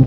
Ну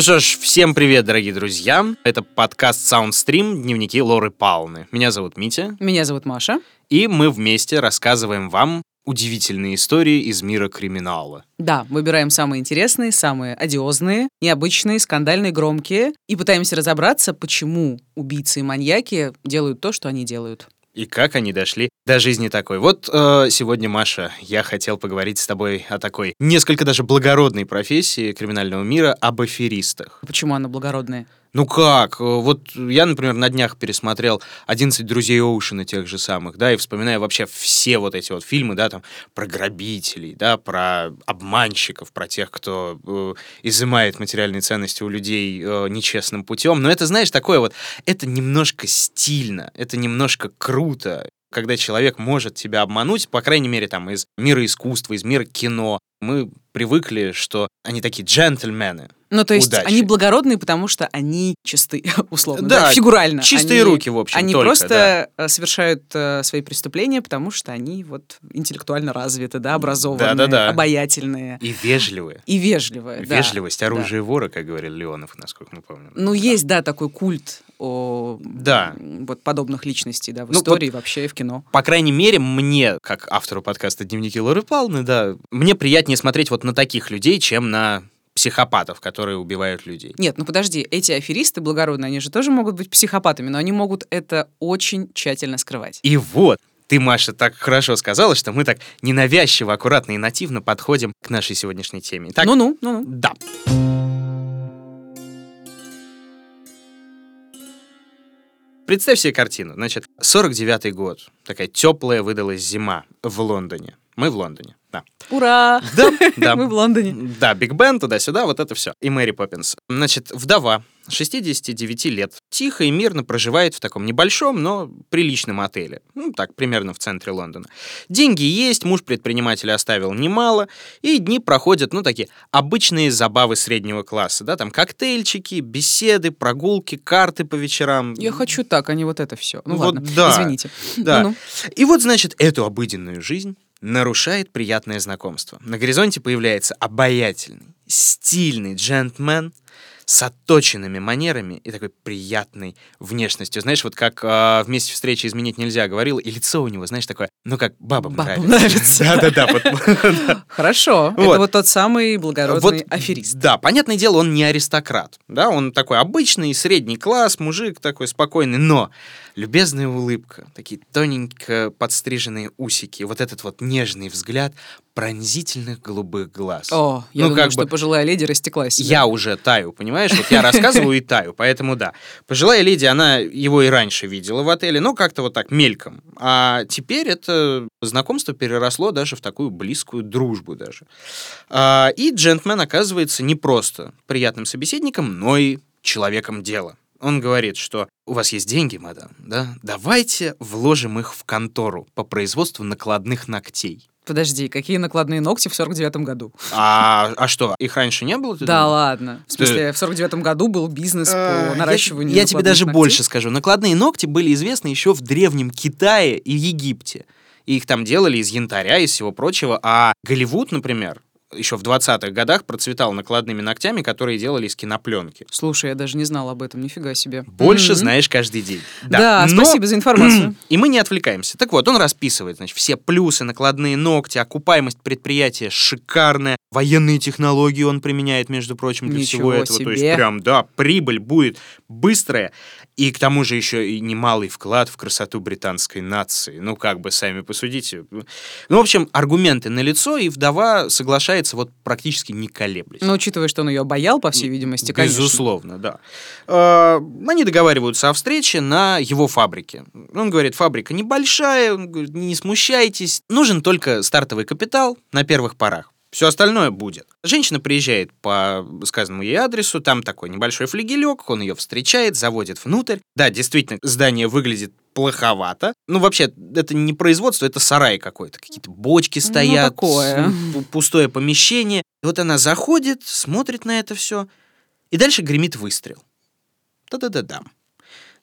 что ж, всем привет, дорогие друзья. Это подкаст Soundstream «Дневники Лоры Пауны». Меня зовут Митя. Меня зовут Маша. И мы вместе рассказываем вам удивительные истории из мира криминала. Да, выбираем самые интересные, самые одиозные, необычные, скандальные, громкие и пытаемся разобраться, почему убийцы и маньяки делают то, что они делают. И как они дошли до жизни такой. Вот э, сегодня, Маша, я хотел поговорить с тобой о такой несколько даже благородной профессии криминального мира, об аферистах. Почему она благородная? Ну как? Э, вот я, например, на днях пересмотрел «11 друзей Оушена» тех же самых, да, и вспоминаю вообще все вот эти вот фильмы, да, там, про грабителей, да, про обманщиков, про тех, кто э, изымает материальные ценности у людей э, нечестным путем. Но это, знаешь, такое вот, это немножко стильно, это немножко круто, когда человек может тебя обмануть, по крайней мере, там, из мира искусства, из мира кино. Мы привыкли, что они такие джентльмены, ну, то есть удачи. они благородные, потому что они чисты, условно, Да, да, фигурально. чистые Они- руки, в общем, Они только, просто э, совершают э, свои преступления, потому что они вот интеллектуально развиты, да, образованные, Да-да-да. обаятельные И вежливые. и вежливые. да, Вежливость, да. оружие вора, как говорил Леонов, насколько мы помним. Ну, есть, да, такой культ о Да. вот подобных личностей, да, в Ну, истории, вообще и в кино. По крайней мере, мне, как автору подкаста «Дневники Лоры Павловны», да, мне приятнее смотреть вот на таких людей, чем на психопатов, которые убивают людей. Нет, ну подожди, эти аферисты благородные, они же тоже могут быть психопатами, но они могут это очень тщательно скрывать. И вот, ты, Маша, так хорошо сказала, что мы так ненавязчиво, аккуратно и нативно подходим к нашей сегодняшней теме. Так, Ну-ну, ну-ну. да. Представь себе картину. Значит, 49-й год. Такая теплая выдалась зима в Лондоне. Мы в Лондоне, да. Ура! Да, да. Мы в Лондоне. Да, Биг Бен, туда-сюда, вот это все. И Мэри Поппинс. Значит, вдова, 69 лет, тихо и мирно проживает в таком небольшом, но приличном отеле. Ну, так, примерно в центре Лондона. Деньги есть, муж предпринимателя оставил немало, и дни проходят, ну, такие обычные забавы среднего класса, да, там коктейльчики, беседы, прогулки, карты по вечерам. Я хочу так, а не вот это все. Ну Вот ладно, да, извините. Да. Ну-ну. И вот, значит, эту обыденную жизнь нарушает приятное знакомство. На горизонте появляется обаятельный, стильный джентльмен с отточенными манерами и такой приятной внешностью. Знаешь, вот как э, вместе встречи изменить нельзя говорил, и лицо у него, знаешь, такое, ну как бабам, Бабам нравится. Да-да-да. Хорошо. Это вот тот самый благородный аферист. Да, понятное дело, он не аристократ. Да, он такой обычный, средний класс, мужик такой спокойный, но любезная улыбка, такие тоненько подстриженные усики, вот этот вот нежный взгляд пронзительных голубых глаз. О, я Ну, думаю, как что бы- пожилая леди растеклась. себе. Я уже таю, понимаешь? Вот я рассказываю и таю, поэтому да. Пожилая леди, она его и раньше видела в отеле, но как-то вот так мельком. А теперь это знакомство переросло даже в такую близкую дружбу даже. А, и джентльмен оказывается не просто приятным собеседником, но и человеком дела. Он говорит, что у вас есть деньги, мадам, да? Давайте вложим их в контору по производству накладных ногтей. Подожди, какие накладные ногти в 49-м году? А, а что, их раньше не было? ты Да думаешь? ладно. В смысле, в 49-м году был бизнес Э, по я- наращиванию Я, тебе накладных даже ногтей. больше скажу. Накладные ногти были известны еще в древнем Китае и Египте. И их там делали из янтаря и всего прочего. А Голливуд, например, еще в 20-х годах процветал накладными ногтями, которые делали из кинопленки. Слушай, я даже не знал об этом, нифига себе. Больше Мгм. знаешь каждый день. Да, Но- спасибо за информацию. И мы не отвлекаемся. Так вот, он расписывает, значит, все плюсы, накладные ногти, окупаемость предприятия шикарная, военные технологии он применяет, между прочим, для Ничего всего этого. То есть себе. прям, да, прибыль будет быстрая, и к тому же еще и немалый вклад в красоту британской нации. Ну, как бы, сами посудите. Ну, в общем, аргументы налицо, и вдова соглашается вот практически не колеблясь. Но учитывая, что он ее обаял, по всей видимости, конечно. Безусловно, да. Э, Они договариваются о встрече на его фабрике. Он говорит, фабрика небольшая, он говорит, не смущайтесь, нужен только стартовый капитал на первых порах. Все остальное будет. Женщина приезжает по сказанному ей адресу, там такой небольшой флигелек, он ее встречает, заводит внутрь. Да, действительно, здание выглядит плоховато. Ну, вообще, это не производство, это сарай какой-то. Какие-то бочки Ну, стоят, такое. пу- пустое помещение. И вот она заходит, смотрит на это все, и дальше гремит выстрел. Да-да-да-дам.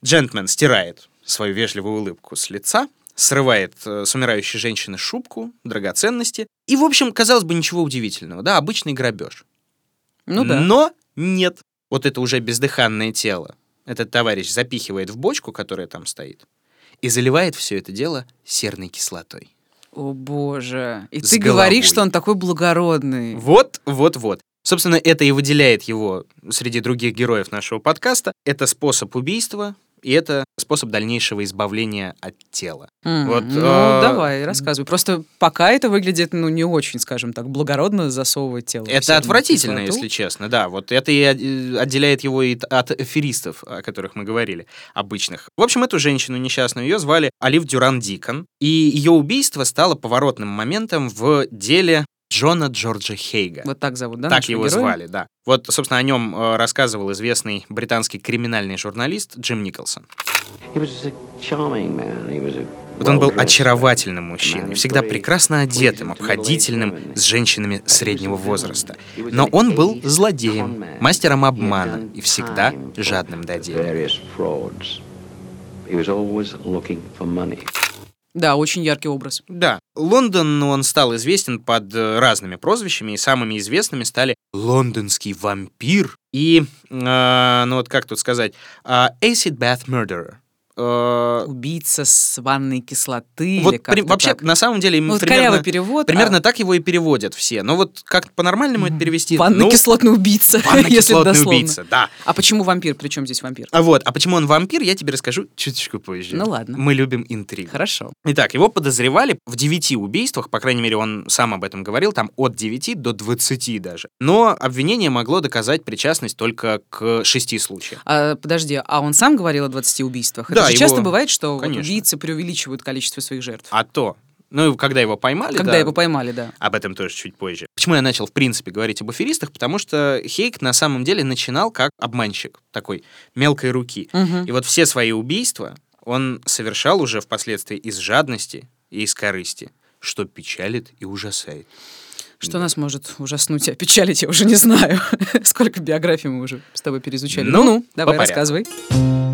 Джентльмен стирает свою вежливую улыбку с лица, срывает э, с умирающей женщины шубку, драгоценности. И, в общем, казалось бы, ничего удивительного, да, обычный грабеж. Ну да. Но нет. Вот это уже бездыханное тело. Этот товарищ запихивает в бочку, которая там стоит, и заливает все это дело серной кислотой. О боже. И С ты говоришь, что он такой благородный. Вот, вот, вот. Собственно, это и выделяет его среди других героев нашего подкаста. Это способ убийства, и это способ дальнейшего избавления от тела. М, Вот, ну, а, давай, рассказывай. Просто пока это выглядит, ну, не очень, скажем так, благородно засовывать тело. Это отвратительно, кислоту. если честно, да. Вот это и э, отделяет его и от эфиристов, о которых мы говорили, обычных. В общем, эту женщину несчастную, ее звали Олив Дюран Дикон, и ее убийство стало поворотным моментом в деле Джона Джорджа Хейга. Вот так зовут, да? так его героя? звали, да. Вот, собственно, о нем э, рассказывал известный британский криминальный журналист Джим Николсон. Вот он был очаровательным мужчиной, всегда прекрасно одетым, обходительным, с женщинами среднего возраста. Но он был злодеем, мастером обмана и всегда жадным до денег. Да, очень яркий образ. Да, Лондон, он стал известен под э, разными прозвищами, и самыми известными стали «Лондонский вампир» и, э, ну вот как тут сказать, э, «Acid Bath Murderer». Э, Убийца с ванной кислоты вот или при- вообще, так. на самом деле, Ну, вот примерно, перевод. примерно а так его и переводят все. Но вот как по-нормальному это перевести? Ванный ну, убийца, ванно-кислотный убийца, да. А почему вампир? Причем здесь вампир? А вот, а почему он вампир, я тебе расскажу чуточку позже. Ну ладно. Мы любим интригу. Хорошо. Итак, его подозревали в девяти убийствах, по крайней мере, он сам об этом говорил, там от 9 до 20 даже. Но обвинение могло доказать причастность только к шести случаям. А, подожди, а он сам говорил о 20 убийствах? Да, же его- часто бывает, что вот убийцы преувеличивают количество своих жертв. А то, ну, когда его поймали, Когда да, его поймали, да. об этом тоже чуть позже. Почему я начал, в принципе, говорить об аферистах? Потому что Хейк на самом деле начинал как обманщик, такой мелкой руки. Мгм. И вот все свои убийства он совершал уже впоследствии из жадности и из корысти, что печалит и ужасает. Что нас может ужаснуть и опечалить, я уже не знаю. Сколько биографий мы уже с тобой переизучали. Ну, Ну-ну, давай, по порядку.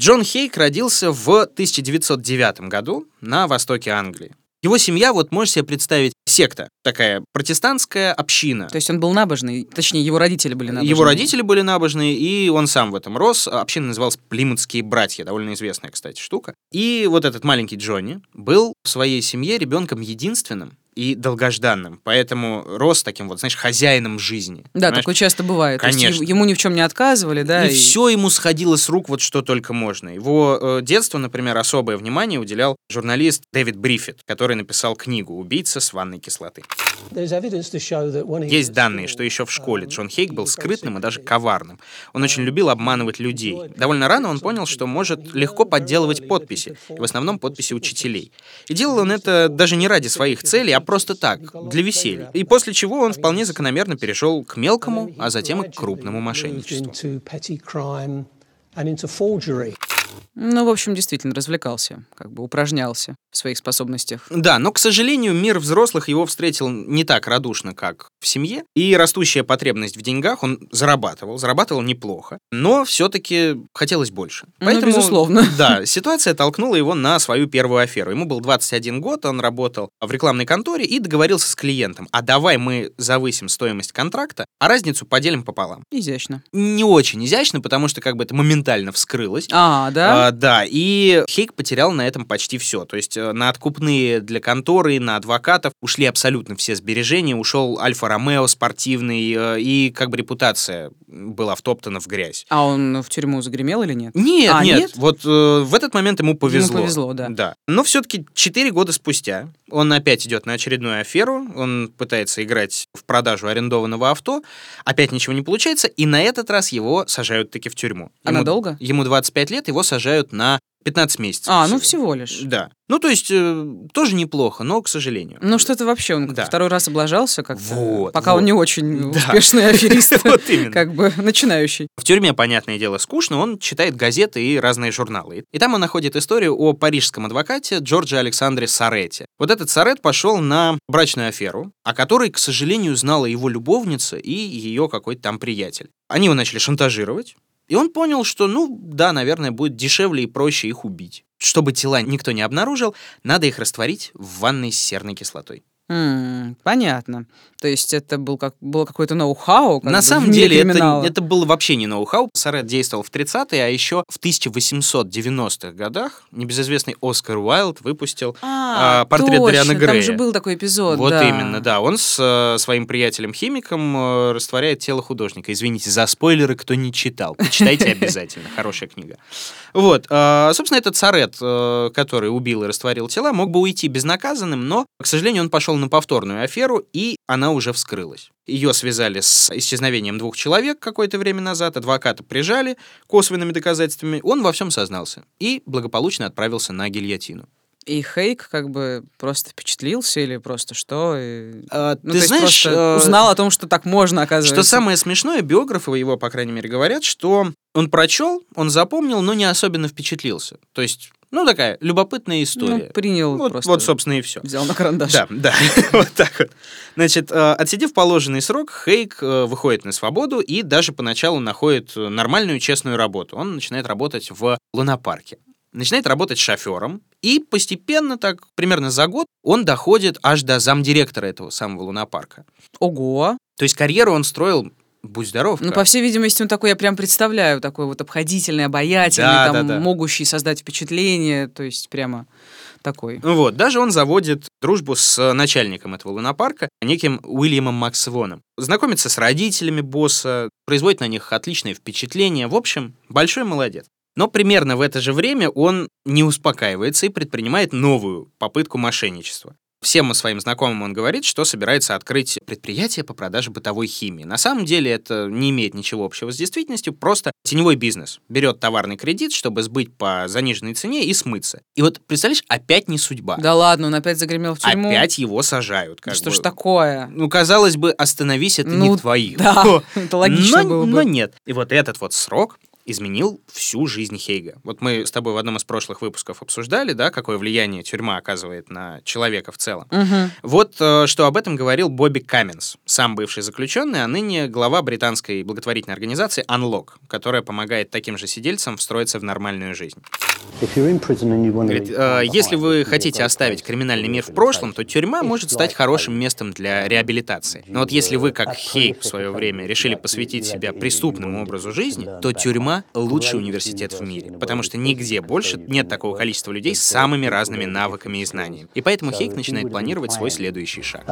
Джон Хейк родился в 1909 году на востоке Англии. Его семья, вот можешь себе представить, секта, такая протестантская община. То есть он был набожный, точнее, его родители были набожные. Его родители были набожные, и он сам в этом рос. Община называлась «Плимутские братья», довольно известная, кстати, штука. И вот этот маленький Джонни был в своей семье ребенком единственным и долгожданным, поэтому рос таким вот, знаешь, хозяином жизни. Да, Понимаешь? такое часто бывает. Конечно. ему ни в чем не отказывали, да. и, все ему сходило с рук, вот что только можно. Его э, детство, например, особое внимание уделял журналист Дэвид Бриффит, который написал книгу «Убийца с ванной кислоты». Есть данные, что еще в школе Джон Хейк был скрытным и даже коварным. Он очень любил обманывать людей. Довольно рано он понял, что может легко подделывать подписи, в основном подписи учителей. И делал он это даже не ради своих целей, а просто так, для веселья. И после чего он вполне закономерно перешел к мелкому, а затем и к крупному мошенничеству. Ну, в общем, действительно, развлекался, как бы упражнялся в своих способностях. Да, но, к сожалению, мир взрослых его встретил не так радушно, как в семье. И растущая потребность в деньгах он зарабатывал, зарабатывал неплохо, но все-таки хотелось больше. Ну, безусловно. Да, ситуация толкнула его на свою первую аферу. Ему был 21 год, он работал в рекламной конторе и договорился с клиентом, а давай мы завысим стоимость контракта, а разницу поделим пополам. Изящно. Не очень изящно, потому что как бы это моментально вскрылось. А, да? А, да, и Хейк потерял на этом почти все. То есть э, на откупные для конторы, на адвокатов ушли абсолютно все сбережения, ушел Альфа-Ромео спортивный, э, и как бы репутация была втоптана в грязь. А он в тюрьму загремел или нет? Нет, А, нет, нет? вот э, в этот момент ему повезло. повезло, да. Да. Но все-таки 4 года спустя он опять идет на очередную аферу, он пытается играть в продажу арендованного авто, опять ничего не получается, и на этот раз его сажают таки в тюрьму. А Ему- надолго? Ему 25 лет, его сажают на 15 месяцев. А, ну всего лишь. Да. Ну, то есть, э, тоже неплохо, но, к сожалению. Ну что-то вообще, он Да. второй раз облажался как-то, Вот, пока вот. он не очень Да. успешный аферист, Вот именно. как бы начинающий. В тюрьме, понятное дело, скучно, он читает газеты и разные журналы. И там он находит историю о парижском адвокате Джордже Александре Сарете. Вот этот Сарет пошел на брачную аферу, о которой, к сожалению, знала его любовница и ее какой-то там приятель. Они его начали шантажировать, и он понял, что, ну, да, наверное, будет дешевле и проще их убить. Чтобы тела никто не обнаружил, надо их растворить в ванной с серной кислотой. М, Понятно. То есть это был как, было какое-то ноу-хау? как На бы, самом деле это, это было вообще не ноу-хау. Сарет действовал в 30-е, а еще в 1890-х годах небезызвестный Оскар Уайлд выпустил А, а, портрет точно, Дориана Там Грея. же был такой эпизод, вот да. именно, да. Он с э, своим приятелем-химиком э, растворяет тело художника. Извините за спойлеры, кто не читал. Почитайте обязательно. Хорошая книга. Вот. э, собственно, этот Сарет, э, который убил и растворил тела, мог бы уйти безнаказанным, но, к сожалению, он пошел на повторную аферу, и она уже вскрылась. Ее связали с исчезновением двух человек какое-то время назад, адвоката прижали косвенными доказательствами, он во всем сознался и благополучно отправился на гильотину. И Хейк как бы просто впечатлился или просто что? И- А, Ну, ты знаешь, э, узнал о том, что так можно, оказывается. Что самое смешное, биографы его, по крайней мере, говорят, что он прочел, он запомнил, но не особенно впечатлился. То есть, ну, такая любопытная Ну, история. принял вот, просто. вот, собственно, и все. Взял на карандаш. Да, да, вот так вот. Значит, э, отсидев положенный срок, Хейк э, выходит на свободу и даже поначалу находит нормальную, честную работу. Он начинает работать в лунопарке. Начинает работать шофером, и постепенно, так примерно за год, он доходит аж до замдиректора этого самого лунопарка. Ого. То есть карьеру он строил, будь здоров. Ну, по всей видимости, он такой, я прям представляю, такой вот обходительный, обаятельный, Да, там, да, да. могущий создать впечатление, то есть прямо такой. Ну Вот, даже он заводит дружбу с начальником этого лунопарка, неким Уильямом Максвоном. Знакомится с родителями босса, производит на них отличное впечатление. В общем, большой молодец. Но примерно в это же время он не успокаивается и предпринимает новую попытку мошенничества. Всем своим знакомым он говорит, что собирается открыть предприятие по продаже бытовой химии. На самом деле это не имеет ничего общего с действительностью, просто теневой бизнес. Берет товарный кредит, чтобы сбыть по заниженной цене и смыться. И вот, представляешь, опять не судьба. Да ладно, он опять загремел в тюрьму. Опять его сажают. Да Как что бы. ж такое? Ну, казалось бы, остановись, это Ну, не твои. Да, это логично но, было бы. но нет. И вот этот вот срок изменил всю жизнь Хейга. Вот мы с тобой в одном из прошлых выпусков обсуждали, да, какое влияние тюрьма оказывает на человека в целом. Мгм. Вот э, что об этом говорил Бобби Каменс, сам бывший заключенный, а ныне глава британской благотворительной организации Unlock, которая помогает таким же сидельцам встроиться в нормальную жизнь. Говорит, э, если вы хотите оставить криминальный мир в прошлом, то тюрьма может стать хорошим местом для реабилитации. Но вот если вы, как Хейк в свое время, решили посвятить себя преступному образу жизни, то тюрьма — лучший университет в мире, потому что нигде больше нет такого количества людей с самыми разными навыками и знаниями. И поэтому Хейк начинает планировать свой следующий шаг.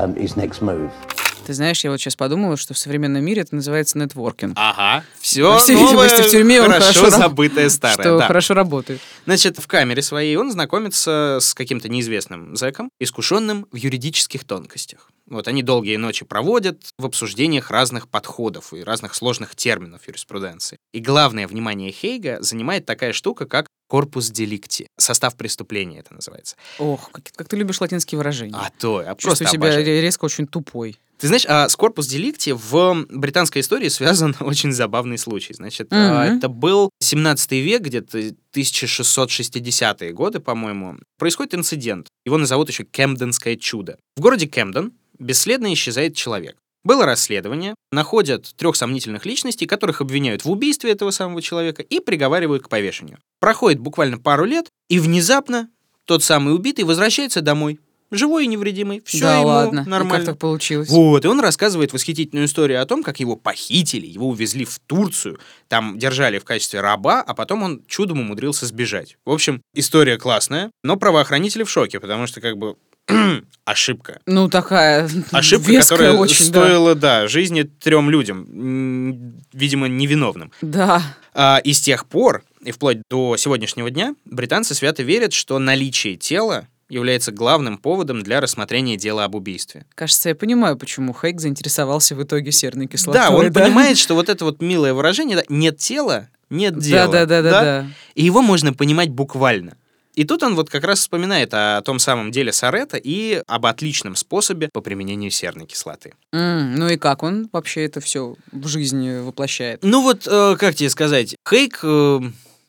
Ты знаешь, я вот сейчас подумала, что в современном мире это называется нетворкинг. Ага, все По всей видимости, в тюрьме он хорошо хорошо раб- забытое старое. что да. хорошо работает. Значит, в камере своей он знакомится с каким-то неизвестным зэком, искушенным в юридических тонкостях. Вот они долгие ночи проводят в обсуждениях разных подходов и разных сложных терминов юриспруденции. И главное внимание Хейга занимает такая штука, как корпус деликти. Состав преступления это называется. Ох, как, как ты любишь латинские выражения. А то, просто Чувствую себя обожаю. ре- резко очень тупой. Ты знаешь, а с корпус деликти в британской истории связан очень забавный случай. Значит, а, Мгм. это был 17 век, где-то 1660-е годы, по-моему. Происходит инцидент. Его назовут еще Кемденское чудо. В городе Кемден бесследно исчезает человек. Было расследование, находят трех сомнительных личностей, которых обвиняют в убийстве этого самого человека и приговаривают к повешению. Проходит буквально пару лет, и внезапно тот самый убитый возвращается домой. Живой и невредимый. Все да ему ладно. И нормально. как так получилось? Вот, и он рассказывает восхитительную историю о том, как его похитили, его увезли в Турцию, там держали в качестве раба, а потом он чудом умудрился сбежать. В общем, история классная, но правоохранители в шоке, потому что как бы ошибка. Ну, такая Ошибка, веская которая очень, да. стоила, да. жизни трем людям, видимо, невиновным. Да. А, и с тех пор, и вплоть до сегодняшнего дня, британцы свято верят, что наличие тела является главным поводом для рассмотрения дела об убийстве. Кажется, я понимаю, почему Хейк заинтересовался в итоге серной кислотой. Да, он понимает, что вот это вот милое выражение да, «нет тела» нет дела. Да-да-да-да-да. И его можно понимать буквально. И тут он вот как раз вспоминает о том самом деле Сарета и об отличном способе по применению серной кислоты. М, Ну и как он вообще это все в жизни воплощает? Ну вот, э, как тебе сказать, Хейк э,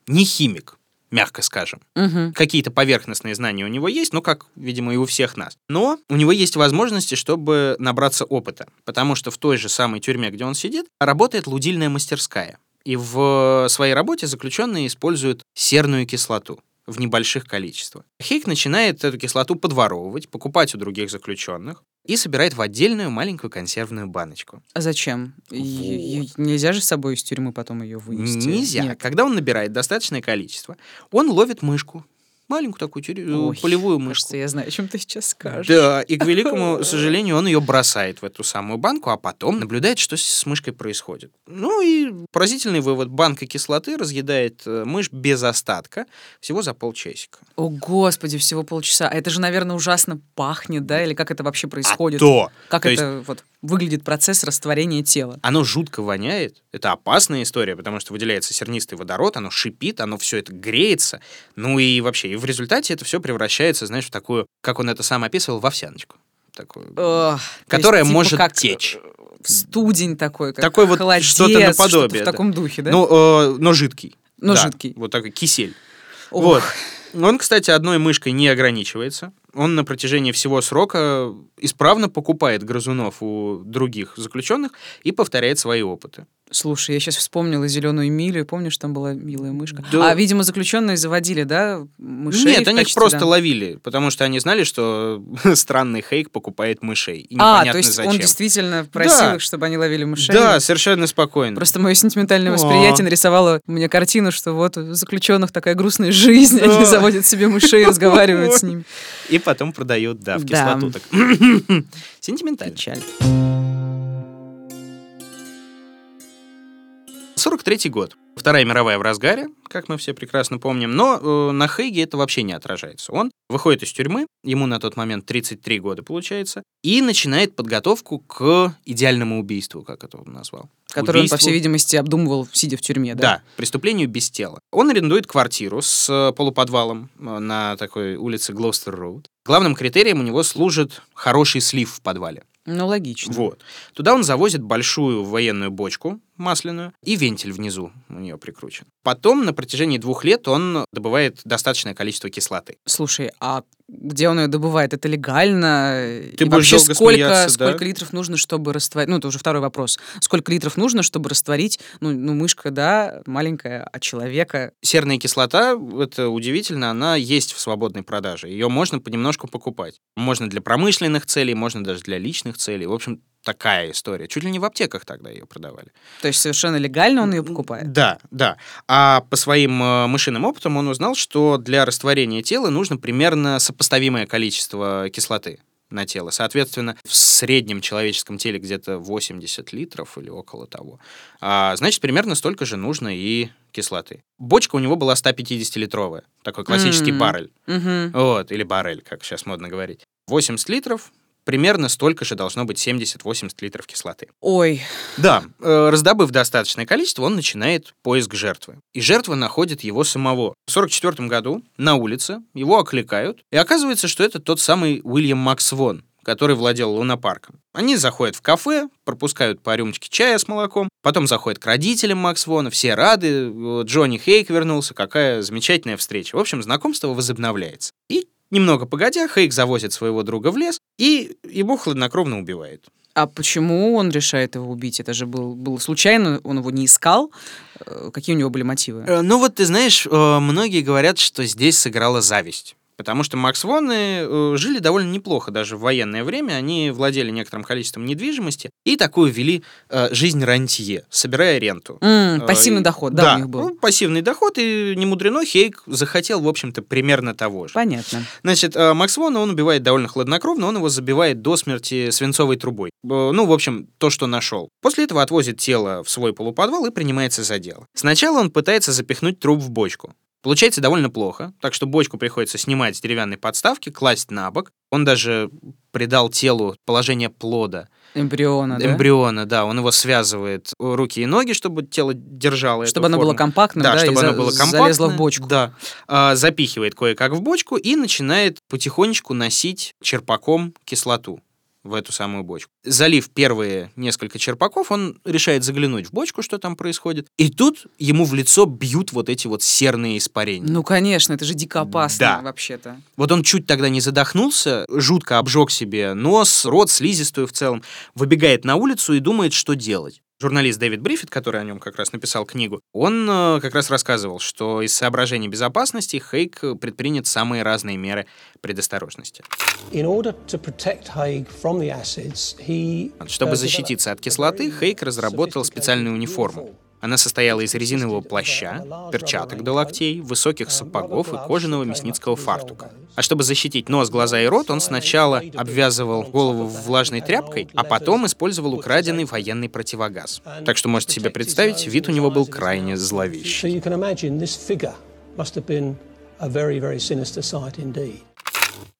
не химик, мягко скажем. Мгм. Какие-то поверхностные знания у него есть, ну, как, видимо, и у всех нас. Но у него есть возможности, чтобы набраться опыта. Потому что в той же самой тюрьме, где он сидит, работает лудильная мастерская. И в своей работе заключенные используют серную кислоту в небольших количествах. Хейк начинает эту кислоту подворовывать, покупать у других заключенных и собирает в отдельную маленькую консервную баночку. А зачем? И- Нельзя же с собой из тюрьмы потом ее вынести. Нельзя. Нет. Когда он набирает достаточное количество, он ловит мышку. Маленькую такую тюрю- Ой, полевую мышку. Кажется, я знаю, о чем ты сейчас скажешь. Да, и к великому сожалению, он ее бросает в эту самую банку, а потом наблюдает, что с мышкой происходит. Ну и поразительный вывод. Банка кислоты разъедает э, мышь без остатка всего за полчасика. О, господи, всего полчаса. А это же, наверное, ужасно пахнет, да? Или как это вообще происходит? А то! Как То это вот выглядит процесс растворения тела? Оно жутко воняет. Это опасная история, потому что выделяется сернистый водород, оно шипит, оно все это греется. Ну и вообще, и в результате это все превращается, знаешь, в такую, как он это сам описывал, в овсяночку. Такую. Ох, Которая есть, типа, может как, течь. э, Студень такой, как Такой вот холодец, что-то наподобие, что-то в таком духе, да? Ну, э, но жидкий. Но Да, жидкий. Вот такой кисель. Ох. Вот. Он, кстати, одной мышкой не ограничивается. Он на протяжении всего срока исправно покупает грызунов у других заключенных и повторяет свои опыты. Слушай, я сейчас вспомнила зеленую милю. Помнишь, там была милая мышка? Да. А, видимо, заключенные заводили, да, мышей? Нет, они их просто да. ловили, потому что они знали, что странный Хейк покупает мышей. И А, то есть зачем. он действительно просил Да. их, чтобы они ловили мышей? Да, совершенно спокойно. Просто мое сентиментальное О. восприятие нарисовало мне картину, что вот у заключенных такая грустная жизнь, они заводят себе мышей, разговаривают с ними. И потом продают, да, в кислоту. Сентиментально. Печаль. 43 год. Вторая мировая в разгаре, как мы все прекрасно помним, но э, на Хейге это вообще не отражается. Он выходит из тюрьмы, ему на тот момент 33 года получается, и начинает подготовку к идеальному убийству, как это он назвал. Который он, по Убийству- всей видимости, обдумывал, сидя в тюрьме, да? Да, преступлению без тела. Он арендует квартиру с э, полуподвалом э, на такой улице Глостер Роуд. Главным критерием у него служит хороший слив в подвале. Ну, логично. Вот. Туда он завозит большую военную бочку масляную, и вентиль внизу нее прикручен. Потом на протяжении двух лет он добывает достаточное количество кислоты. Слушай, а где он ее добывает? Это легально? Ты И будешь вообще долго сколько, смеяться, да? сколько литров нужно, чтобы растворить? Ну, это уже второй вопрос. Сколько литров нужно, чтобы растворить? Ну, ну мышка, да, маленькая, а человека... Серная кислота, это удивительно, она есть в свободной продаже. Ее можно понемножку покупать. Можно для промышленных целей, можно даже для личных целей. В общем, такая история. Чуть ли не в аптеках тогда ее продавали. То есть совершенно легально он ее покупает? Да, да. А по своим э, мышиным опытам он узнал, что для растворения тела нужно примерно сопоставимое количество кислоты на тело. Соответственно, в среднем человеческом теле где-то 80 литров или около того. А, значит, примерно столько же нужно и кислоты. Бочка у него была 150-литровая. Такой классический М. баррель. Мгм. Вот, или баррель, как сейчас модно говорить. 80 литров, примерно столько же должно быть 70-80 литров кислоты. Ой, Да, э, раздобыв достаточное количество, он начинает поиск жертвы. И жертва находит его самого. В 1944 году на улице его окликают, и оказывается, что это тот самый Уильям Макс Вон, который владел лунопарком. Они заходят в кафе, пропускают по рюмочке чая с молоком, потом заходят к родителям Макс Вона, все рады, Джонни Хейк вернулся, какая замечательная встреча. В общем, знакомство возобновляется. И немного погодя, Хейк завозит своего друга в лес и его хладнокровно убивает. а почему он решает его убить? Это же был, было случайно, он его не искал. Э, Какие у него были мотивы? Э, Ну вот ты знаешь, э, многие говорят, что здесь сыграла зависть. Потому что Макс Воны э, жили довольно неплохо даже в военное время. Они владели некоторым количеством недвижимости и такую вели э, жизнь рантье, собирая ренту. Э, пассивный и- доход, да, у них был. ну, пассивный доход, и не мудрено, Хейк захотел, в общем-то, примерно того же. Понятно. Значит, э, Макс Вона он убивает довольно хладнокровно, он его забивает до смерти свинцовой трубой. Э, Ну, в общем, то, что нашел. После этого отвозит тело в свой полуподвал и принимается за дело. Сначала он пытается запихнуть труп в бочку. Получается довольно плохо, так что бочку приходится снимать с деревянной подставки, класть на бок. Он даже придал телу положение плода, Эмбриона, да? эмбриона, да, он его связывает руки и ноги, чтобы тело держало Чтобы оно было форму. компактным, да, Да, и чтобы оно было компактное. залезло в бочку. Да. А, запихивает кое-как в бочку и начинает потихонечку носить черпаком кислоту в эту самую бочку. Залив первые несколько черпаков, он решает заглянуть в бочку, что там происходит. И тут ему в лицо бьют вот эти вот серные испарения. Ну, конечно, это же дико опасно Да. вообще-то. Вот он чуть тогда не задохнулся, жутко обжег себе нос, рот, слизистую в целом, выбегает на улицу и думает, что делать. Журналист Дэвид Бриффит, который о нем как раз написал книгу, он э, как раз рассказывал, что из соображений безопасности Хейк предпринят самые разные меры предосторожности. Чтобы защититься от кислоты, Хейк разработал специальную униформу. Она состояла из резинового плаща, перчаток до локтей, высоких сапогов и кожаного мясницкого фартука. А чтобы защитить нос, глаза и рот, он сначала обвязывал голову влажной тряпкой, а потом использовал украденный военный противогаз. Так что можете себе представить, вид у него был крайне зловещий.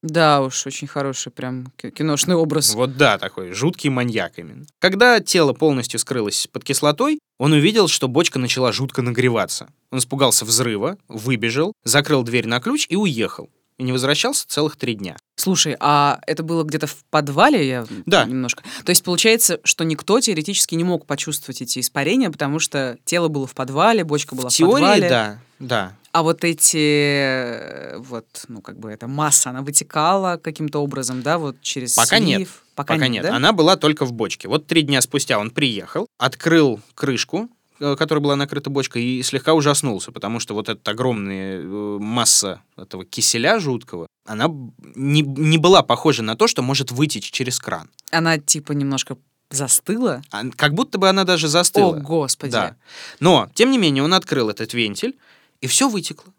Да уж, очень хороший прям ки- киношный образ. Вот да, такой жуткий маньяк именно. Когда тело полностью скрылось под кислотой, он увидел, что бочка начала жутко нагреваться. Он испугался взрыва, выбежал, закрыл дверь на ключ и уехал. И не возвращался целых три дня. Слушай, а это было где-то в подвале? Я Да. немножко. То есть получается, что никто теоретически не мог почувствовать эти испарения, потому что тело было в подвале, бочка была в в, теории, подвале. да, да. А вот эти, э, вот, ну, как бы эта масса, она вытекала каким-то образом, да, вот через Пока слив? нет. Пока, нет, да? Она была только в бочке. Вот три дня спустя он приехал, открыл крышку, которой была накрыта бочка, и слегка ужаснулся, потому что вот эта огромная э, масса этого киселя жуткого, она не, не была похожа на то, что может вытечь через кран. Она типа немножко застыла. А, Как будто бы она даже застыла. О, господи. Да. Но, тем не менее, он открыл этот вентиль, и все вытекло.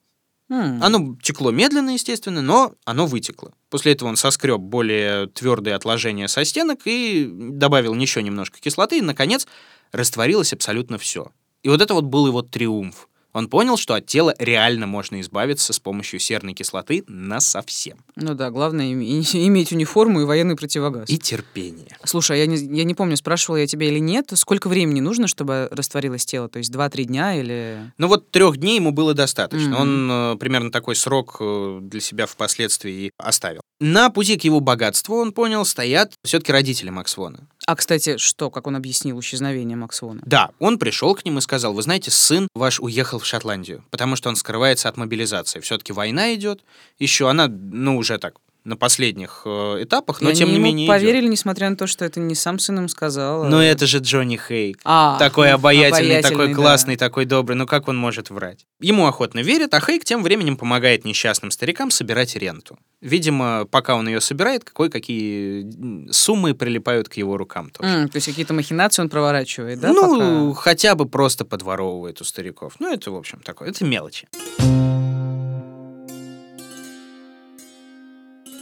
М. Оно текло медленно, естественно, но оно вытекло. После этого он соскреб более твердые отложения со стенок и добавил еще немножко кислоты, и, наконец, растворилось абсолютно все. И вот это вот был его триумф. Он понял, что от тела реально можно избавиться с помощью серной кислоты насовсем. Ну да, главное име- иметь униформу и военный противогаз. И терпение. Слушай, а я не, я не помню, спрашивала я тебя или нет, сколько времени нужно, чтобы растворилось тело? То есть 2-3 дня или... Ну вот трех дней ему было достаточно. Мгм. Он э, примерно такой срок э, для себя впоследствии оставил. На пути к его богатству, он понял, стоят все-таки родители Макс Вона. А, кстати, что, как он объяснил исчезновение Максона? Да, он пришел к ним и сказал, вы знаете, сын ваш уехал в Шотландию, потому что он скрывается от мобилизации. Все-таки война идет, еще она, ну, уже так, на последних э, этапах, но И тем они не менее идет. поверили, несмотря на то, что это не сам сын им сказал. Но а- это же Джонни Хейк. А, такой ну, обаятельный, такой да. классный, такой добрый. Ну как он может врать? Ему охотно верят, а Хейк тем временем помогает несчастным старикам собирать ренту. Видимо, пока он ее собирает, кое-какие суммы прилипают к его рукам тоже. М, то есть какие-то махинации он проворачивает, да? ну, пока? хотя бы просто подворовывает у стариков. Ну, это, в общем, такое. Это мелочи.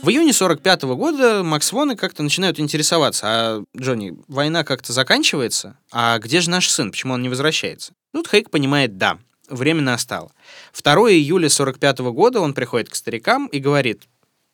В июне 45 года Макс Воны как-то начинают интересоваться, а, Джонни, война как-то заканчивается, а где же наш сын, почему он не возвращается? Тут Хейк понимает, да, время настало. 2 июля 45 года он приходит к старикам и говорит,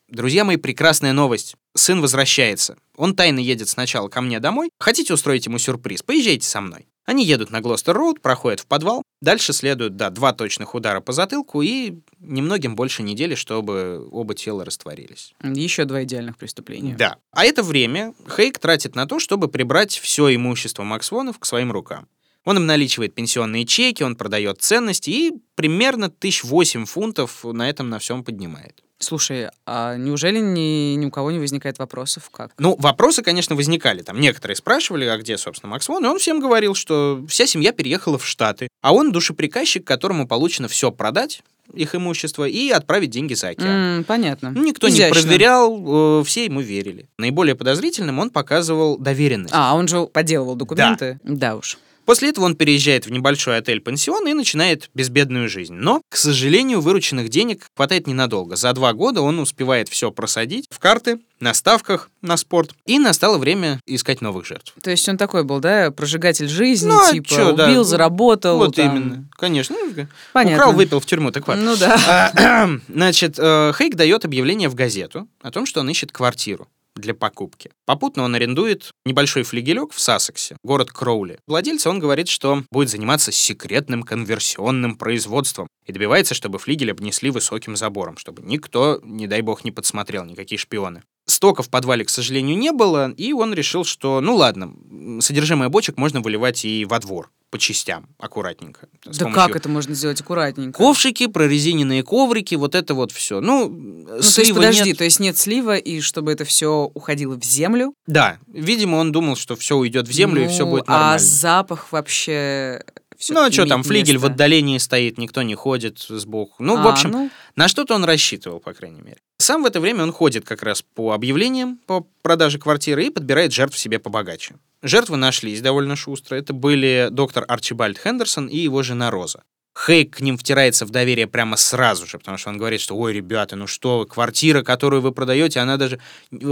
друзья мои, прекрасная новость, сын возвращается. Он тайно едет сначала ко мне домой, хотите устроить ему сюрприз, поезжайте со мной. Они едут на Глостер-Роуд, проходят в подвал. Дальше следуют, да, два точных удара по затылку и немногим больше недели, чтобы оба тела растворились. Еще два идеальных преступления. Да. А это время Хейк тратит на то, чтобы прибрать все имущество Макс Вонов к своим рукам. Он обналичивает пенсионные чеки, он продает ценности и примерно тысяч восемь фунтов на этом на всем поднимает. Слушай, а неужели ни, ни у кого не возникает вопросов, как? Ну, вопросы, конечно, возникали. Там некоторые спрашивали, а где, собственно, Макс Вон, и он всем говорил, что вся семья переехала в Штаты, а он душеприказчик, которому получено все продать, их имущество, и отправить деньги за океан. М, понятно. Никто Изящно. не проверял, э, все ему верили. Наиболее подозрительным он показывал доверенность. А, он же подделывал документы? Да, уж. После этого он переезжает в небольшой отель-пансион и начинает безбедную жизнь. Но, к сожалению, вырученных денег хватает ненадолго. За два года он успевает все просадить в карты, на ставках, на спорт. И настало время искать новых жертв. То есть он такой был, да, прожигатель жизни, Ну, а типа чё, да, убил, заработал. вот там. именно. Конечно. Ну, Понятно. Украл, выпил в тюрьму, так вот. Ну да. А, Значит, э, Хейк дает объявление в газету о том, что он ищет квартиру для покупки. Попутно он арендует небольшой флигелек в Сассексе, город Кроули. Владельцу он говорит, что будет заниматься секретным конверсионным производством и добивается, чтобы флигель обнесли высоким забором, чтобы никто, не дай бог, не подсмотрел, никакие шпионы. Стока в подвале, к сожалению, не было, и он решил, что, ну ладно, содержимое бочек можно выливать и во двор, по частям, аккуратненько. Да как это можно сделать аккуратненько? Ковшики, прорезиненные коврики, вот это вот все. Ну, Ну, то есть, слива подожди, нет. то есть нет слива, и чтобы это все уходило в землю. Да, видимо, он думал, что все уйдет в землю и все Ну, будет А нормально. запах вообще... ну, а что там, флигель в место. отдалении стоит, никто не ходит сбоку. Ну, в А, общем, ну, на что-то он рассчитывал, по крайней мере. Сам в это время он ходит как раз по объявлениям по продаже квартиры и подбирает жертв себе побогаче. Жертвы нашлись довольно шустро. Это были доктор Арчибальд Хендерсон и его жена Роза. Хейк к ним втирается в доверие прямо сразу же, потому что он говорит, что, ой, ребята, ну что вы, квартира, которую вы продаете, она даже,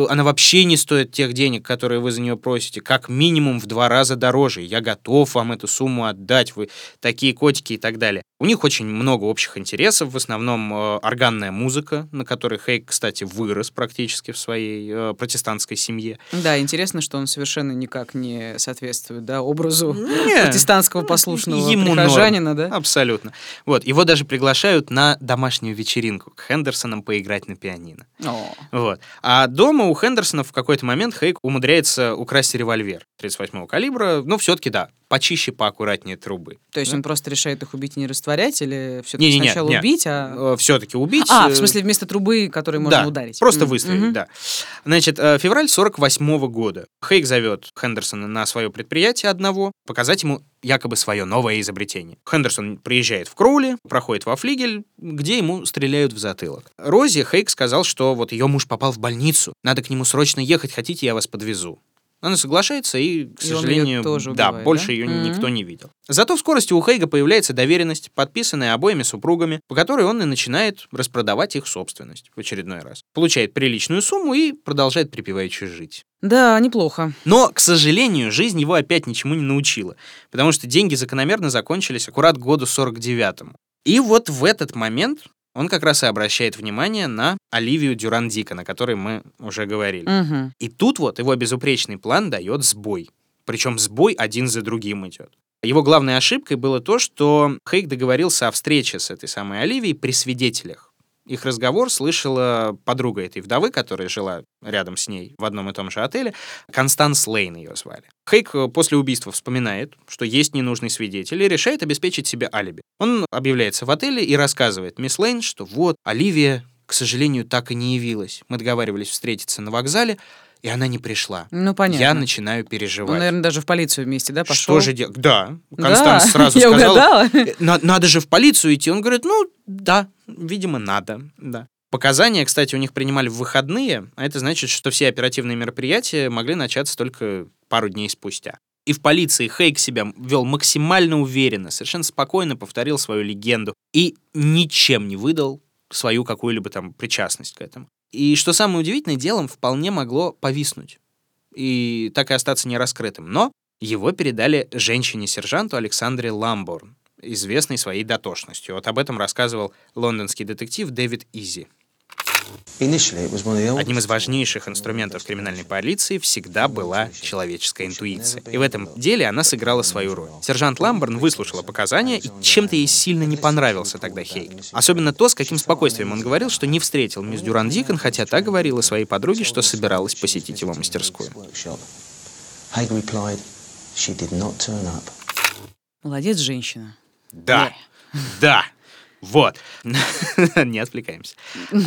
она вообще не стоит тех денег, которые вы за нее просите, как минимум в два раза дороже. Я готов вам эту сумму отдать, вы такие котики и так далее. У них очень много общих интересов, в основном э, органная музыка, на которой Хейк, кстати, вырос практически в своей э, протестантской семье. да, интересно, что он совершенно никак не соответствует, да, образу Не, протестантского послушного ему прихожанина, норм. да? Абсолютно. Вот, его даже приглашают на домашнюю вечеринку к Хендерсонам поиграть на пианино. О, Вот. А дома у Хендерсона в какой-то момент Хейк умудряется украсть револьвер 38-го калибра. Ну, все-таки да, почище, поаккуратнее трубы. то есть Да. он просто решает их убить и не растворять, или все-таки Не-не-не, сначала не. убить, а... Все-таки убить. А, э, в смысле, вместо трубы, которой можно да, ударить. Просто М, выстрелить, мгм. да. Значит, э, февраль 48 года. Хейк зовет Хендерсона на свое предприятие одного, показать ему якобы свое новое изобретение. Хендерсон приезжает в Кроули, проходит во флигель, где ему стреляют в затылок. Розе Хейк сказал, что вот ее муж попал в больницу, надо к нему срочно ехать, хотите, я вас подвезу. Она соглашается и, к И сожалению, тоже да, убивает, больше да? ее Мгм. никто не видел. Зато в скорости у Хейга появляется доверенность, подписанная обоими супругами, по которой он и начинает распродавать их собственность в очередной раз. Получает приличную сумму и продолжает припеваючи жить. Да, неплохо. Но, к сожалению, жизнь его опять ничему не научила, потому что деньги закономерно закончились аккурат к году 49-му. И вот в этот момент он как раз и обращает внимание на Оливию Дюран-Дикон, о которой мы уже говорили. Мгм. И тут вот его безупречный план дает сбой. Причем сбой один за другим идет. Его главной ошибкой было то, что Хейк договорился о встрече с этой самой Оливией при свидетелях. Их разговор слышала подруга этой вдовы, которая жила рядом с ней в одном и том же отеле. Констанс Лейн ее звали. Хейк э, после убийства вспоминает, что есть ненужный свидетель и решает обеспечить себе алиби. Он объявляется в отеле и рассказывает мисс Лейн, что вот, Оливия, к сожалению, так и не явилась. Мы договаривались встретиться на вокзале, и она не пришла. Ну, понятно. Я начинаю Он, переживать. наверное, даже в полицию вместе, да, пошел? Что же делать? Да, Да, Констанс сразу я сказала. угадала. «Э, на- Надо же в полицию идти. Он говорит, ну, да, видимо, надо, да. Показания, кстати, у них принимали в выходные, а это значит, что все оперативные мероприятия могли начаться только пару дней спустя. И в полиции Хейк себя вел максимально уверенно, совершенно спокойно повторил свою легенду и ничем не выдал свою какую-либо там причастность к этому. И что самое удивительное, делом вполне могло повиснуть и так и остаться нераскрытым. Но его передали женщине-сержанту Александре Ламборн, известной своей дотошностью. Вот об этом рассказывал лондонский детектив Дэвид Изи. Одним из важнейших инструментов криминальной полиции всегда была человеческая интуиция. И в этом деле она сыграла свою роль. Сержант Ламборн выслушала показания, и чем-то ей сильно не понравился тогда Хейк. Особенно то, с каким спокойствием он говорил, что не встретил мисс Дюран Дикон, хотя та говорила своей подруге, что собиралась посетить его мастерскую. Haig replied, she did not turn up. Молодец, женщина. Да, да, вот. Не отвлекаемся.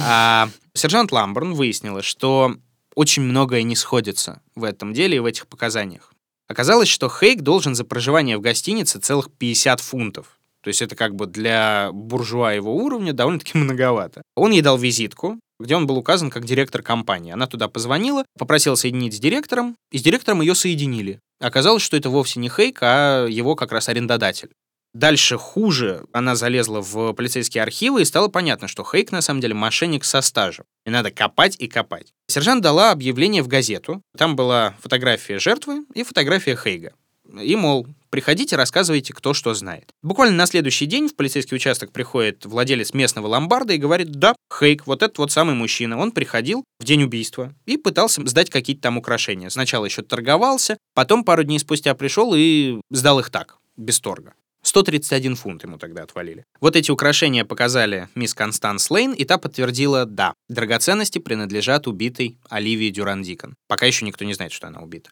А, Сержант Ламборн выяснила, что очень многое не сходится в этом деле и в этих показаниях. Оказалось, что Хейк должен за проживание в гостинице целых 50 фунтов. То есть это как бы для буржуа его уровня довольно-таки многовато. Он ей дал визитку, где он был указан как директор компании. Она туда позвонила, попросила соединить с директором, и с директором ее соединили. Оказалось, что это вовсе не Хейк, а его как раз арендодатель. Дальше хуже, она залезла в полицейские архивы и стало понятно, что Хейк на самом деле мошенник со стажем. И надо копать и копать. Сержант дала объявление в газету. Там была фотография жертвы и фотография Хейга. И, мол, приходите, рассказывайте, кто что знает. Буквально на следующий день в полицейский участок приходит владелец местного ломбарда и говорит, да, Хейк, вот этот вот самый мужчина, он приходил в день убийства и пытался сдать какие-то там украшения. Сначала еще торговался, потом пару дней спустя пришел и сдал их так, без торга. 131 фунт ему тогда отвалили. Вот эти украшения показали мисс Констанс Лейн, и та подтвердила, да, драгоценности принадлежат убитой Оливии Дюран Дикон. Пока еще никто не знает, что она убита.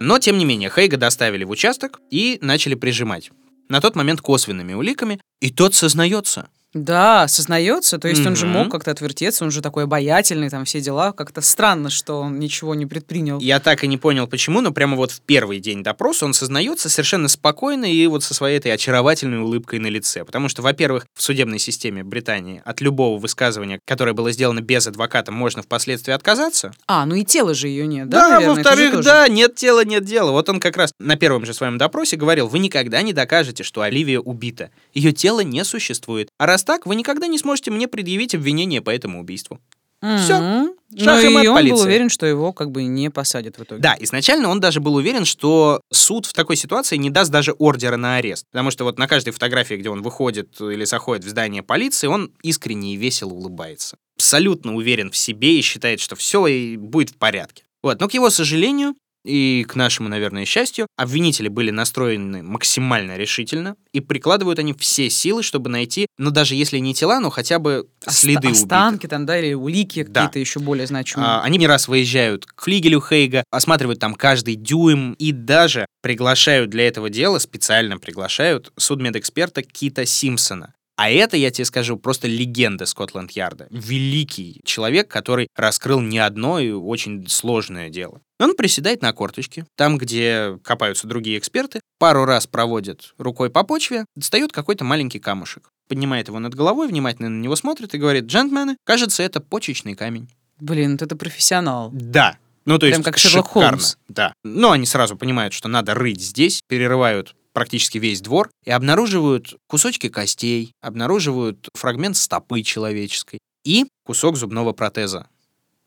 Но, тем не менее, Хейга доставили в участок и начали прижимать. На тот момент косвенными уликами, и тот сознается. Да, сознается, то есть он же мог как-то отвертеться, он же такой обаятельный, там все дела. Как-то странно, что он ничего не предпринял. Я так и не понял, почему, но прямо вот в первый день допроса он сознается совершенно спокойно и вот со своей этой очаровательной улыбкой на лице. Потому что, во-первых, в судебной системе Британии от любого высказывания, которое было сделано без адвоката, можно впоследствии отказаться. А, ну и тела же ее нет, да? наверное? Же во-вторых, да, нет тела, нет дела. Вот он как раз на первом же своем допросе говорил, вы никогда не докажете, что Оливия убита. Ее тело не существует. А раз так, вы никогда не сможете мне предъявить обвинение по этому убийству. Всё. Мгм. Шах и Ну мат и он был полиции. уверен, что его как бы не посадят в итоге. Да, изначально он даже был уверен, что суд в такой ситуации не даст даже ордера на арест. Потому что вот на каждой фотографии, где он выходит или заходит в здание полиции, он искренне и весело улыбается. Абсолютно уверен в себе и считает, что все и будет в порядке. Вот, но к его сожалению, и к нашему, наверное, счастью, обвинители были настроены максимально решительно, и прикладывают они все силы, чтобы найти, ну даже если не тела, но хотя бы следы убитых. Останки там, да, или улики Да. какие-то еще более значимые. А, Они не раз выезжают к флигелю Хейга, осматривают там каждый дюйм и даже приглашают для этого дела, специально приглашают судмедэксперта Кита Симпсона. А это, я тебе скажу, просто легенда Скотланд-Ярда. Великий человек, который раскрыл не одно и очень сложное дело. Он приседает на корточке, там, где копаются другие эксперты, пару раз проводит рукой по почве, достает какой-то маленький камушек, поднимает его над головой, внимательно на него смотрит и говорит, джентльмены, кажется, это почечный камень. Блин, вот это профессионал. Да. Ну, то Прям есть как Шерлок шикарно. Холмс. Да. Но они сразу понимают, что надо рыть здесь, перерывают практически весь двор и обнаруживают кусочки костей, обнаруживают фрагмент стопы человеческой и кусок зубного протеза.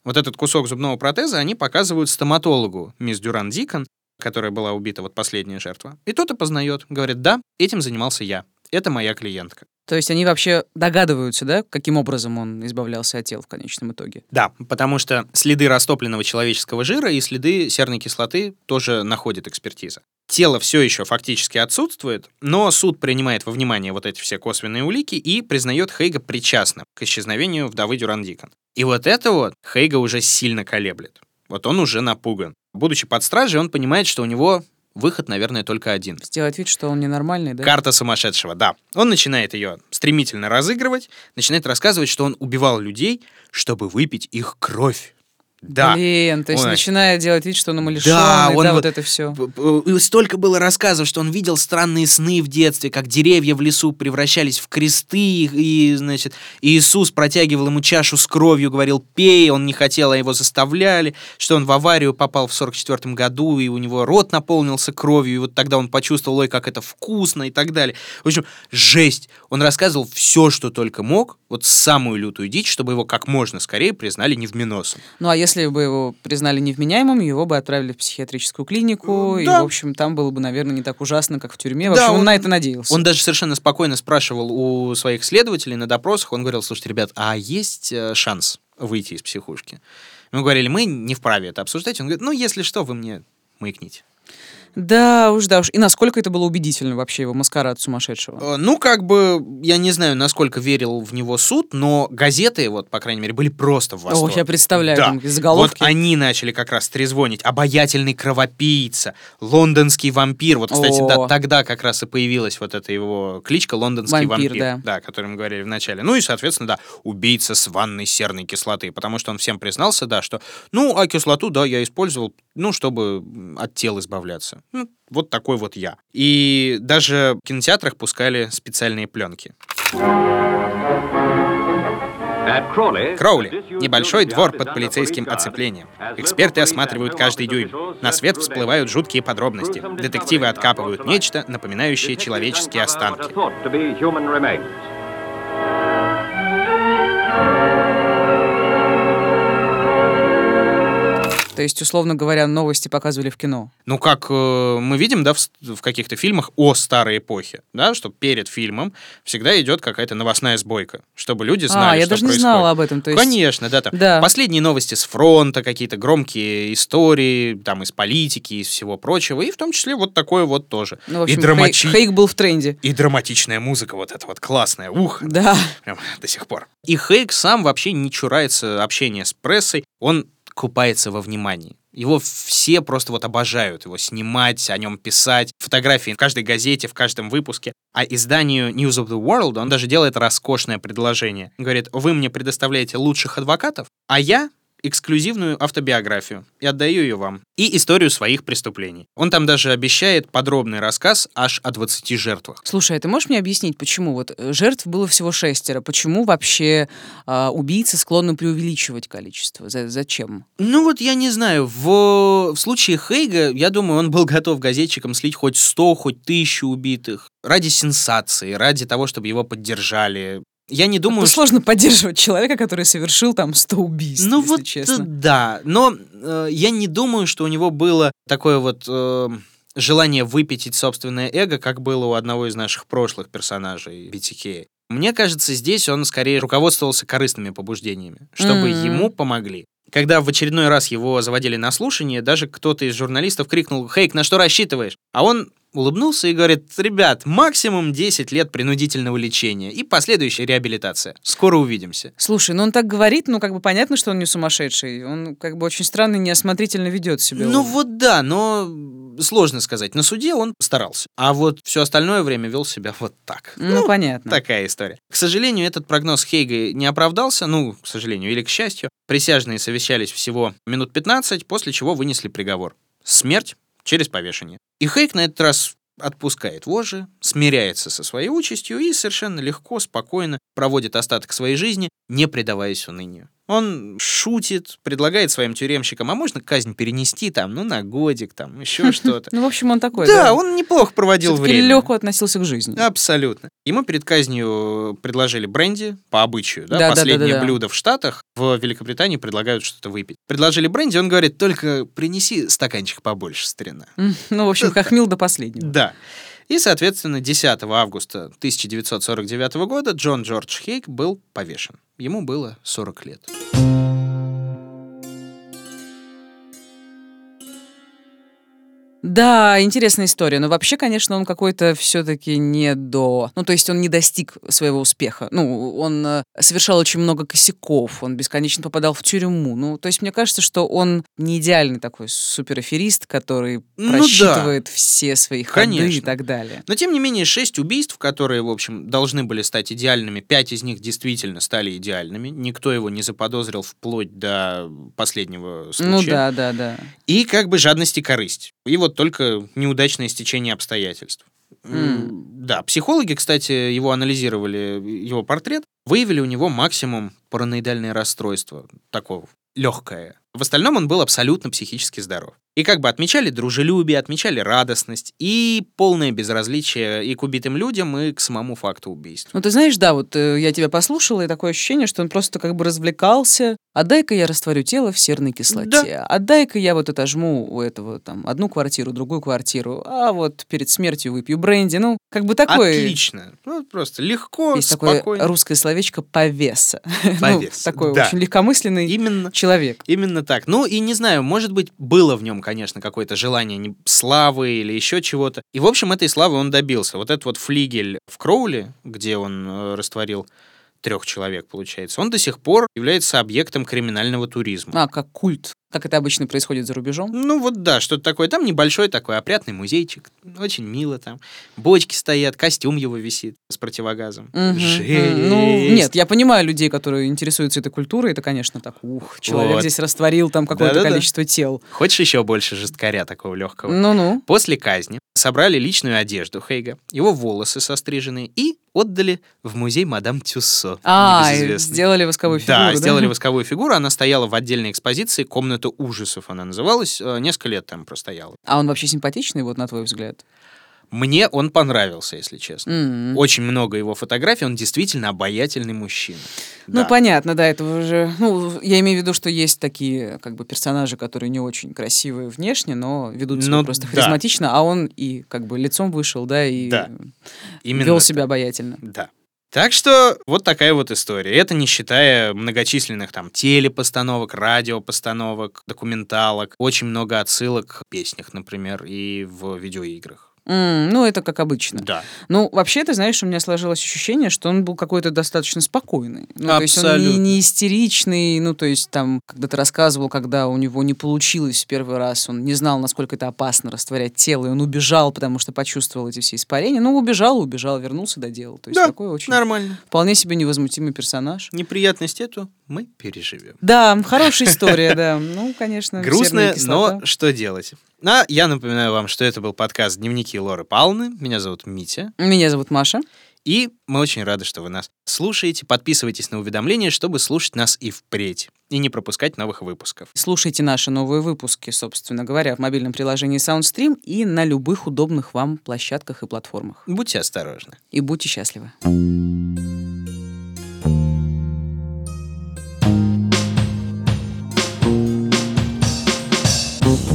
Вот этот кусок зубного протеза они показывают стоматологу, мисс Дюран Дикон, которая была убита, вот последняя жертва. И тот и познает, говорит, да, этим занимался я. Это моя клиентка. То есть они вообще догадываются, да, каким образом он избавлялся от тел в конечном итоге? Да, потому что следы растопленного человеческого жира и следы серной кислоты тоже находит экспертиза. Тело все еще фактически отсутствует, но суд принимает во внимание вот эти все косвенные улики и признает Хейга причастным к исчезновению вдовы Дюран Дикон. И вот это вот Хейга уже сильно колеблет. Вот он уже напуган. Будучи под стражей, он понимает, что у него выход, наверное, только один. Сделать вид, что он ненормальный, да? Карта сумасшедшего, да. Он начинает ее стремительно разыгрывать, начинает рассказывать, что он убивал людей, чтобы выпить их кровь. Да. Блин, то есть Ой. начинает делать вид, что он умалишенный, Да, да, он вот вот- это все. Столько было рассказов, что он видел странные сны в детстве, как деревья в лесу превращались в кресты, и, значит, Иисус протягивал ему чашу с кровью, говорил, пей, он не хотел, а его заставляли, что он в аварию попал в 44 году, и у него рот наполнился кровью, и вот тогда он почувствовал, ой, как это вкусно, и так далее. В общем, жесть. Он рассказывал все, что только мог, вот самую лютую дичь, чтобы его как можно скорее признали невменосом. Ну, а если бы его признали невменяемым, его бы отправили в психиатрическую клинику, и, Да. в общем, там было бы, наверное, не так ужасно, как в тюрьме. В Да, общем, он, он- на это надеялся. Он даже совершенно спокойно спрашивал у своих следователей на допросах, он говорил, слушайте, ребят, а есть э, шанс выйти из психушки? Мы говорили, мы не вправе это обсуждать. Он говорит, ну, если что, вы мне маякните. Да уж, да уж. И насколько это было убедительно вообще, его маскарад сумасшедшего. Э, Ну, как бы, я не знаю, насколько верил в него суд, но газеты, вот, по крайней мере, были просто в восторге. Ох, я представляю, Да. там заголовки. Вот они начали как раз трезвонить. Обаятельный кровопийца, лондонский вампир. Вот, кстати, да, О. тогда как раз и появилась вот эта его кличка лондонский Вампир, вампир. да. Да, о котором мы говорили в начале. Ну и, соответственно, да, убийца с ванной серной кислоты. Потому что он всем признался, да, что, ну, а кислоту, да, я использовал, ну, чтобы от тел избавляться. Ну, вот такой вот я. И даже в кинотеатрах пускали специальные пленки. Кроули – небольшой двор под полицейским оцеплением. Эксперты осматривают каждый дюйм. На свет всплывают жуткие подробности. Детективы откапывают нечто, напоминающее человеческие останки. То есть, условно говоря, новости показывали в кино. Ну, как э, мы видим, да, в, в каких-то фильмах о старой эпохе, да, что перед фильмом всегда идет какая-то новостная сбойка, чтобы люди знали, а, я что даже не происходит. знала об этом. То есть... Конечно, да, там Да. последние новости с фронта, какие-то громкие истории, там из политики, из всего прочего, и в том числе вот такое вот тоже. Ну, в общем, и, драмати- Хей- Хейк был в тренде. и драматичная музыка вот эта вот классная, ух, Да. прям до сих пор. И Хейк сам вообще не чурается общения с прессой, он купается во внимании. Его все просто вот обожают его снимать, о нем писать, фотографии в каждой газете, в каждом выпуске. А изданию News of the World он даже делает роскошное предложение. Говорит, вы мне предоставляете лучших адвокатов, а я эксклюзивную автобиографию и отдаю ее вам. И историю своих преступлений. Он там даже обещает подробный рассказ аж о 20 жертвах. Слушай, а ты можешь мне объяснить, почему вот э, жертв было всего шестеро? Почему вообще а, убийцы склонны преувеличивать количество? За- зачем? Ну вот я не знаю, в, в случае Хейга, я думаю, он был готов газетчикам слить хоть 100, хоть тысячу убитых. Ради сенсации, ради того, чтобы его поддержали. Я не думаю, что... сложно поддерживать человека, который совершил там 100 убийств, Ну вот честно. да, но э, я не думаю, что у него было такое вот э, желание выпятить собственное эго, как было у одного из наших прошлых персонажей BTK. Мне кажется, здесь он скорее руководствовался корыстными побуждениями, чтобы М. ему помогли. Когда в очередной раз его заводили на слушание, даже кто-то из журналистов крикнул «Хейк, на что рассчитываешь?», а он улыбнулся и говорит «Ребят, максимум 10 лет принудительного лечения и последующая реабилитация. Скоро увидимся». Слушай, ну он так говорит, ну как бы понятно, что он не сумасшедший. Он как бы очень странно и неосмотрительно ведет себя. Ну вот да, но сложно сказать. На суде он старался. А вот все остальное время вел себя вот так. Ну, понятно. Такая история. К сожалению, этот прогноз Хейга не оправдался, ну, к сожалению, или к счастью. Присяжные совещались всего минут 15, после чего вынесли приговор. Смерть через повешение. И Хейг на этот раз отпускает вожжи, смиряется со своей участью и совершенно легко, спокойно проводит остаток своей жизни, не предаваясь унынию. Он шутит, предлагает своим тюремщикам, а можно казнь перенести там, ну, на годик, там, еще что-то. Ну, в общем, он такой, Да, он неплохо проводил время. легко относился к жизни. Абсолютно. Ему перед казнью предложили бренди по обычаю. Да? Последнее блюдо в Штатах. В Великобритании предлагают что-то выпить. Предложили бренди, он говорит, только принеси стаканчик побольше, старина. Ну, в общем, хохмил до последнего. Да. И, соответственно, 10 августа 1949 года Джон Джордж Хейк был повешен. Ему было 40 лет. Да, интересная история. Но вообще, конечно, он какой-то все-таки не до... Ну, то есть он не достиг своего успеха. Ну, он э, совершал очень много косяков, он бесконечно попадал в тюрьму. Ну, то есть мне кажется, что он не идеальный такой суперэферист, который Ну да. просчитывает все свои ходы и Конечно. так далее. Но, тем не менее, шесть убийств, которые, в общем, должны были стать идеальными, пять из них действительно стали идеальными. Никто его не заподозрил вплоть до последнего случая. Ну да, да, да. И как бы жадность и корысть. И вот только неудачное стечение обстоятельств. М, Да, психологи, кстати, его анализировали, его портрет, выявили у него максимум параноидальное расстройство, такого легкое. В остальном он был абсолютно психически здоров. И как бы отмечали дружелюбие, отмечали радостность и полное безразличие и к убитым людям, и к самому факту убийства. Ну, ты знаешь, да, вот э, я тебя послушала, и такое ощущение, что он просто как бы развлекался. А дай-ка я растворю тело в серной кислоте. А дай-ка я вот отожму у этого там одну квартиру, другую квартиру. А вот перед смертью выпью бренди. Ну, как бы такое... Отлично. Ну, просто легко, Есть такое спокойно. русское словечко «повеса». Ну, Повеса, такой да. очень легкомысленный Именно. человек. Именно так. Ну и не знаю, может быть, было в нем, конечно, какое-то желание славы или еще чего-то. И, в общем, этой славы он добился. Вот этот вот флигель в Кроуле, где он э, растворил трех человек, получается, он до сих пор является объектом криминального туризма. А, как культ. Как это обычно происходит за рубежом. Ну вот да, что-то такое. Там небольшой такой опрятный музейчик. Очень мило там. Бочки стоят, костюм его висит с противогазом. Мгм, Жесть. Ну, нет, я понимаю людей, которые интересуются этой культурой. Это, конечно, так, ух, человек Вот. здесь растворил там какое-то Да-да-да. количество тел. Хочешь еще больше жесткаря такого легкого? Ну-ну. После казни собрали личную одежду Хейга, его волосы состриженные и отдали в музей мадам Тюссо. А, сделали восковую фигуру, Да, да? сделали восковую фигуру, она стояла в отдельной экспозиции «Комната ужасов» она называлась, э, несколько лет там простояла. А он вообще симпатичный, вот на твой взгляд? Мне он понравился, если честно. М. Очень много его фотографий, он действительно обаятельный мужчина. Ну, Да. понятно, да, это уже... Ну, я имею в виду, что есть такие, как бы, персонажи, которые не очень красивые внешне, но ведут себя Ну, просто да. харизматично, а он и, как бы, лицом вышел, да, и Да. Именно вел себя обаятельно. Да. Так что вот такая вот история. Это не считая многочисленных там телепостановок, радиопостановок, документалок. Очень много отсылок в песнях, например, и в видеоиграх. М, ну, это как обычно. Да. Ну, вообще, ты знаешь, у меня сложилось ощущение, что он был какой-то достаточно спокойный. Ну, то есть он не, Абсолютно. не истеричный, ну, то есть там, когда ты рассказывал, когда у него не получилось в первый раз, он не знал, насколько это опасно растворять тело, и он убежал, потому что почувствовал эти все испарения. Ну, убежал, убежал, вернулся, доделал. То есть Да, такой очень Нормально. вполне себе невозмутимый персонаж. Неприятность эту мы переживем. Да, хорошая история, да. Ну, конечно, Грустная, но что делать? А я напоминаю вам, что это был подкаст «Дневники Лоры Палны». Меня зовут Митя. Меня зовут Маша. И мы очень рады, что вы нас слушаете. Подписывайтесь на уведомления, чтобы слушать нас и впредь. И не пропускать новых выпусков. Слушайте наши новые выпуски, собственно говоря, в мобильном приложении SoundStream и на любых удобных вам площадках и платформах. Будьте осторожны. И будьте счастливы.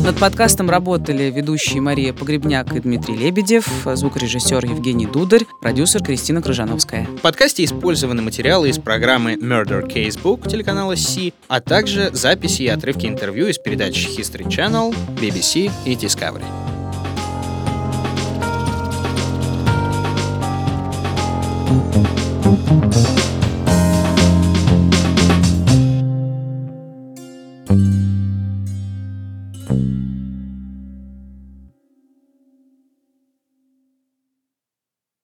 Над подкастом работали ведущие Мария Погребняк и Дмитрий Лебедев, звукорежиссер Евгений Дударь, продюсер Кристина Крыжановская. В подкасте использованы материалы из программы Murder Casebook телеканала C, а также записи и отрывки интервью из передач History Channel, BBC и Discovery.